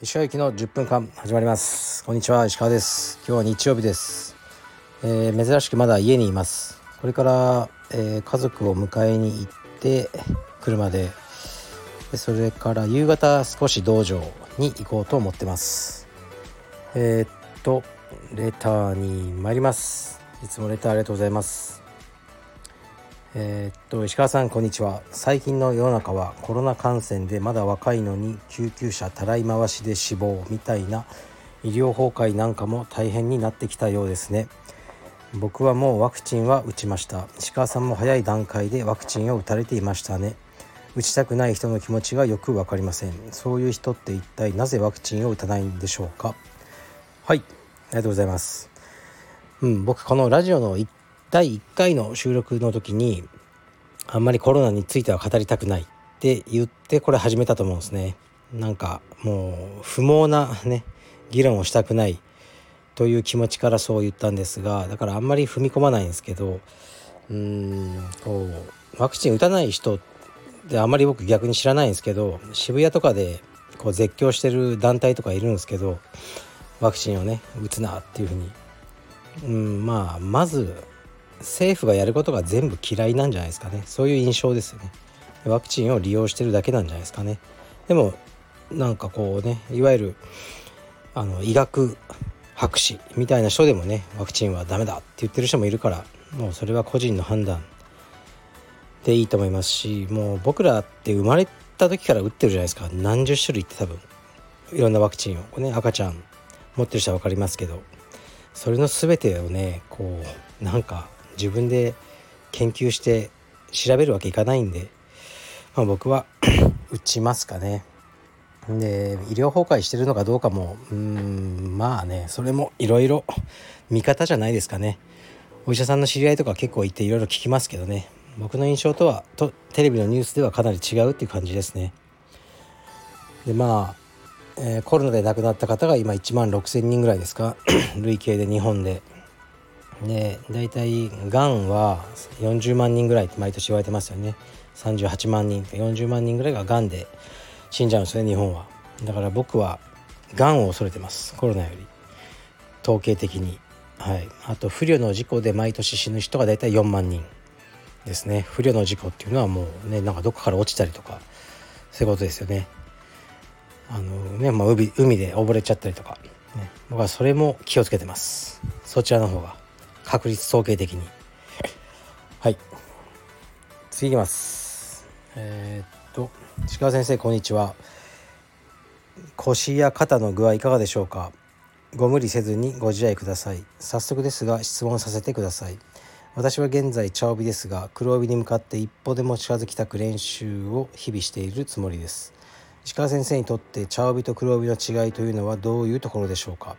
石川行きの10分間始まります。こんにちは石川です。今日は日曜日です、えー、珍しくまだ家にいます。これから、えー、家族を迎えに行って車ででそれから夕方少し道場に行こうと思ってます。えー、っとレターに参ります。いつもレターありがとうございます。えー、っと石川さんこんにちは。最近の世の中はコロナ感染でまだ若いのに救急車たらい回しで死亡みたいな医療崩壊なんかも大変になってきたようですね。僕はもうワクチンは打ちました。石川さんも早い段階でワクチンを打たれていましたね。打ちたくない人の気持ちがよく分かりません。そういう人って一体なぜワクチンを打たないんでしょうか。はい。ありがとうございます。うん僕このラジオの第1回の収録の時にあんまりコロナについては語りたくないって言ってこれ始めたと思うんですね。なんかもう不毛なね議論をしたくないという気持ちからそう言ったんですがだからあんまり踏み込まないんですけどうーんこうワクチン打たない人であんまり僕逆に知らないんですけど渋谷とかでこう絶叫してる団体とかいるんですけどワクチンをね打つなっていうふうに。うんまあまず政府がやることが全部嫌いなんじゃないですかね。そういう印象ですよね。ワクチンを利用してるだけなんじゃないですかね。でもなんかこうねいわゆるあの医学博士みたいな人でもねワクチンはダメだって言ってる人もいるからもうそれは個人の判断でいいと思いますしもう僕らって生まれた時から打ってるじゃないですか。何十種類って多分いろんなワクチンをね赤ちゃん持ってる人は分かりますけどそれの全てをねこうなんか自分で研究して調べるわけいかないんで、まあ、僕は 打ちますかね。で医療崩壊してるのかどうかもうんまあねそれもいろいろ見方じゃないですかね。お医者さんの知り合いとか結構いていろいろ聞きますけどね。僕の印象とはとテレビのニュースではかなり違うっていう感じですね。でまあ、えー、コロナで亡くなった方が今1万6,000人ぐらいですか。累計で日本で。で大体がんは40万人ぐらいって毎年言われてますよね。38万人40万人ぐらいががんで死んじゃうんですね日本は。だから僕はがんを恐れてますコロナより。統計的に。はい。あと不慮の事故で毎年死ぬ人が大体4万人ですね。不慮の事故っていうのはもうねなんかどっかから落ちたりとかそういうことですよね。あのね、まあ、海海で溺れちゃったりとか、ね、僕はそれも気をつけてます。そちらの方が。確率統計的に。はい。次いきます。えー、っと鹿先生こんにちは。腰や肩の具合いかがでしょうか？ご無理せずにご自愛ください。早速ですが質問させてください。私は現在茶帯ですが黒帯に向かって一歩でも近づきたく練習を日々しているつもりです。石川先生にとって茶帯と黒帯の違いというのはどういうところでしょうか？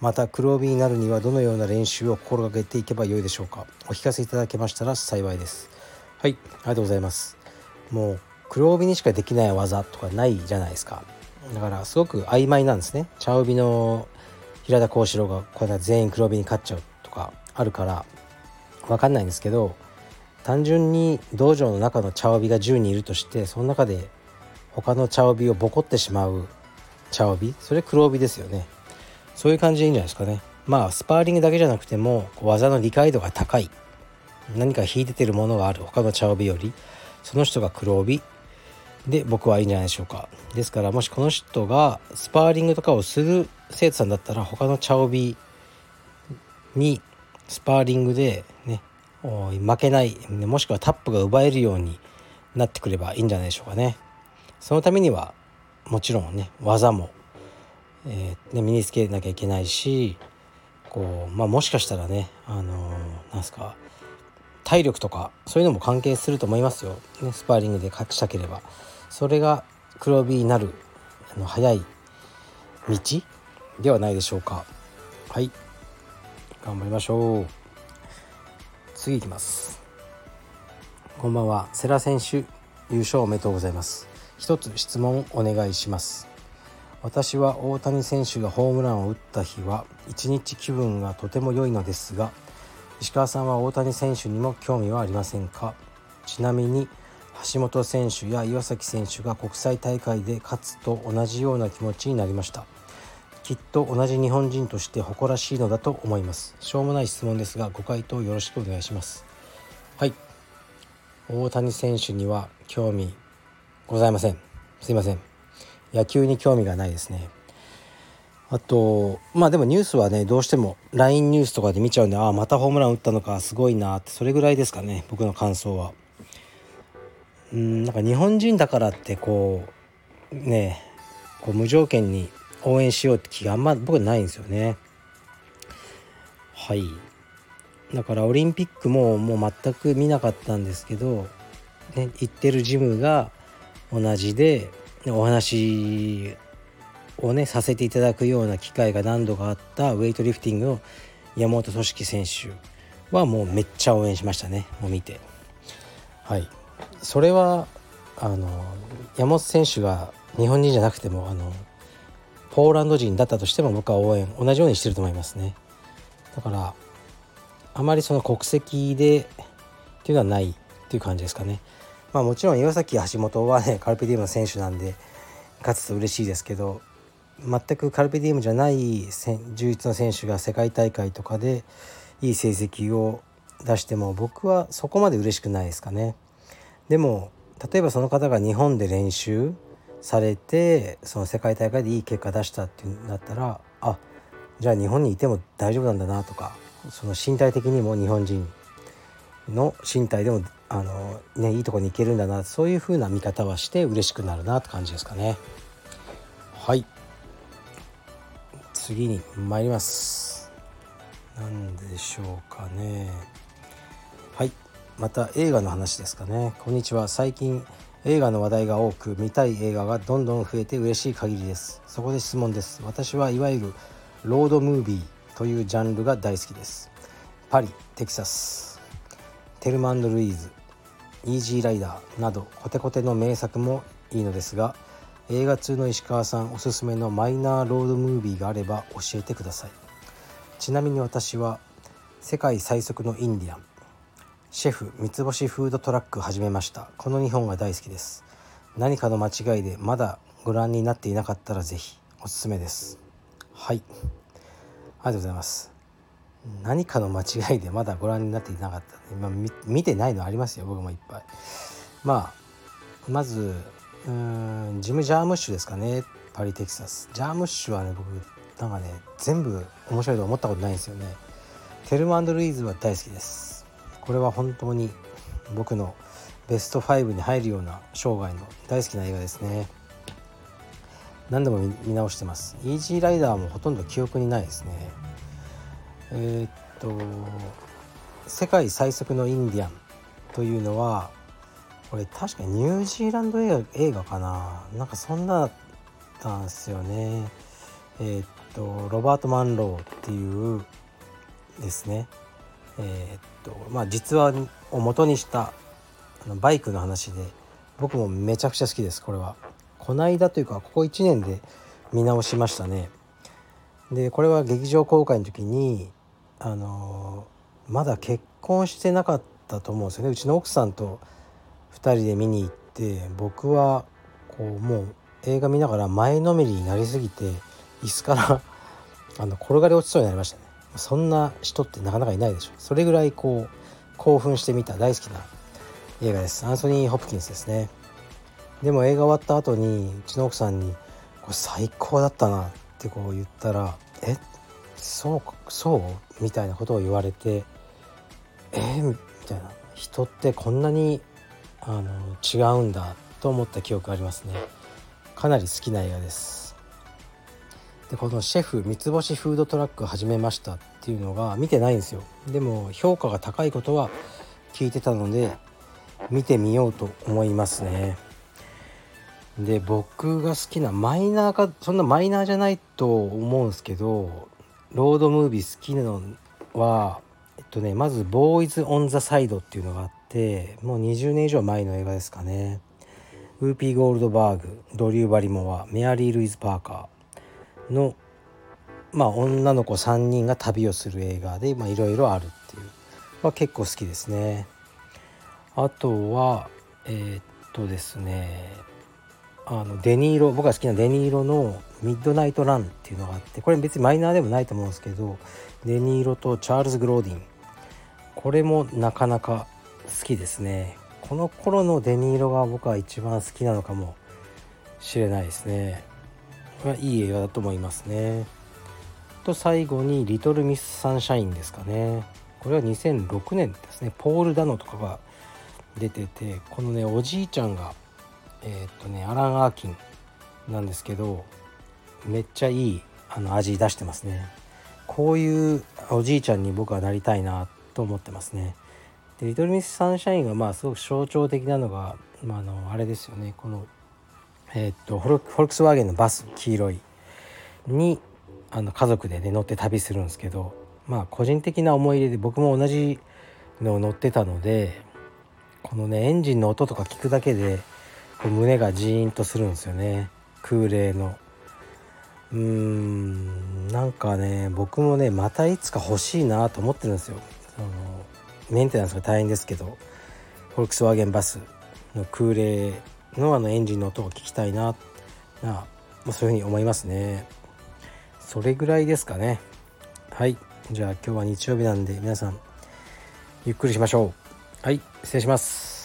また黒帯になるにはどのような練習を心がけていけばよいでしょうか？お聞かせいただけましたら幸いです。はい。ありがとうございます。もう黒帯にしかできない技とかないじゃないですか。だからすごく曖昧なんですね。茶帯の平田幸四郎がこれは全員黒帯に勝っちゃうとかあるから分かんないんですけど単純に道場の中の茶帯が10人いるとしてその中で他の茶帯をボコってしまう茶帯それ黒帯ですよねそういう感じでいいんじゃないですかね。まあスパーリングだけじゃなくても技の理解度が高い。何か引いててるものがある。他の茶帯より。その人が黒帯。で僕はいいんじゃないでしょうか。ですからもしこの人がスパーリングとかをする生徒さんだったら他の茶帯にスパーリングでね負けない。もしくはタップが奪えるようになってくればいいんじゃないでしょうかね。そのためにはもちろんね技もえー、ね、身につけなきゃいけないしこう、まあ、もしかしたらねあのー、なんすか体力とかそういうのも関係すると思いますよ、ね、スパーリングで勝ちたければ。それが黒帯になるあの早い道ではないでしょうか。はい。頑張りましょう。次いきます。こんばんは。世良選手優勝おめでとうございます。一つ質問お願いします。私は大谷選手がホームランを打った日は一日気分がとても良いのですが石川さんは大谷選手にも興味はありませんか？ちなみに橋本選手や岩崎選手が国際大会で勝つと同じような気持ちになりました。きっと同じ日本人として誇らしいのだと思います。しょうもない質問ですがご回答よろしくお願いします。はい。大谷選手には興味ございません。すいません。野球に興味がないですね。あとまあでもニュースはねどうしても LINE ニュースとかで見ちゃうんでああまたホームラン打ったのかすごいなってそれぐらいですかね僕の感想は。うんなんか日本人だからってこうねこう無条件に応援しようって気があんま僕ないんですよね。はい。だからオリンピックももう全く見なかったんですけど、ね、行ってるジムが同じでお話をねさせていただくような機会が何度かあったウェイトリフティングの山本組織選手はもうめっちゃ応援しましたねもう見て。はい。それはあの山本選手が日本人じゃなくてもあのポーランド人だったとしても僕は応援同じようにしてると思いますね。だからあまりその国籍でっていうのはないっていう感じですかね。まあもちろん岩崎橋本はねカルペディウムの選手なんで勝つと嬉しいですけど全くカルペディウムじゃない充実の選手が世界大会とかでいい成績を出しても僕はそこまで嬉しくないですかね。でも例えばその方が日本で練習されてその世界大会でいい結果出したっていうんだったらあじゃあ日本にいても大丈夫なんだなとかその身体的にも日本人の身体でもあの、ね、いいとこに行けるんだなそういう風な見方はして嬉しくなるなって感じですかね。はい。次に参ります。何でしょうかね。はい。また映画の話ですかね。こんにちは。最近映画の話題が多く見たい映画がどんどん増えて嬉しい限りです。そこで質問です。私はいわゆるロードムービーというジャンルが大好きです。パリテキサス。テルマンド・ルイーズ。イージーライダーなどコテコテの名作もいいのですが映画通の石川さんおすすめのマイナーロードムービーがあれば教えてください。ちなみに私は世界最速のインディアンシェフ三つ星フードトラック始めました。この2本が大好きです。何かの間違いでまだご覧になっていなかったら是非おすすめです。はい。ありがとうございます。何かの間違いでまだご覧になっていなかった。今見てないのありますよ。僕もいっぱい。まあまずうんジム・ジャームッシュですかね。パリ・テキサス。ジャームッシュはね僕なんかね全部面白いと思ったことないんですよね。テルマンドルイーズは大好きです。これは本当に僕のベスト5に入るような生涯の大好きな映画ですね。何度も見直してます。イージーライダーもほとんど記憶にないですね。えー、っと世界最速のインディアンというのはこれ確かにニュージーランド映画映画かななんかそんなだったんですよねえー、っとロバート・マンローっていうですねえー、っとまあ実話を元にしたあのバイクの話で僕もめちゃくちゃ好きですこれは。こないだというかここ1年で見直しましたね。でこれは劇場公開の時にあのまだ結婚してなかったと思うんですよね。うちの奥さんと2人で見に行って僕はこうもう映画見ながら前のめりになりすぎて椅子から あの転がり落ちそうになりましたね。そんな人ってなかなかいないでしょそれぐらいこう興奮してみた大好きな映画です。アンソニー・ホプキンスですね。でも映画終わった後にうちの奥さんに「これ最高だったな」ってこう言ったら「え？そうそう?」みたいなことを言われて「えみたいな。人ってこんなにあの違うんだと思った記憶ありますね。かなり好きな映画です。でこのシェフ三つ星フードトラック始めましたっていうのが見てないんですよ。でも評価が高いことは聞いてたので見てみようと思いますね。で僕が好きなマイナーかそんなマイナーじゃないと思うんですけどロードムービー好きなのはえっとねまず「ボーイズ・オン・ザ・サイド」っていうのがあってもう20年以上前の映画ですかね。ウーピー・ゴールドバーグドリュー・バリモアメアリー・ルイズ・パーカーの、まあ、女の子3人が旅をする映画でいろいろあるっていう、まあ、結構好きですね。あとはえー、っとですね。あのデニーロ僕が好きなデニーロの「ミッドナイト・ラン」っていうのがあってこれ別にマイナーでもないと思うんですけどデニーロとチャールズ・グローディン。これもなかなか好きですね。この頃のデニーロが僕は一番好きなのかもしれないですね。これはいい映画だと思いますね。と最後に「リトル・ミス・サンシャイン」ですかね。これは2006年ですね。ポール・ダノとかが出ててこのねおじいちゃんがえー、っとねアラン・アーキンなんですけどめっちゃいいあの味出してますね。こういうおじいちゃんに僕はなりたいなと思ってますね。でリトルミス・サンシャインがまあすごく象徴的なのが、まあ、あのあれですよね。このえー、っとフォルクスワーゲンのバス黄色いにあの家族でね乗って旅するんですけどまあ個人的な思い入れで僕も同じのを乗ってたのでこのねエンジンの音とか聞くだけでこう胸がジーンとするんですよね。空冷の。うーん。なんかね僕もねまたいつか欲しいなと思ってるんですよ。そのメンテナンスが大変ですけどフォルクスワーゲンバスの空冷のあのエンジンの音を聞きたいななそういうふうに思いますね。それぐらいですかね。はい。じゃあ今日は日曜日なんで皆さんゆっくりしましょう。はい。失礼します。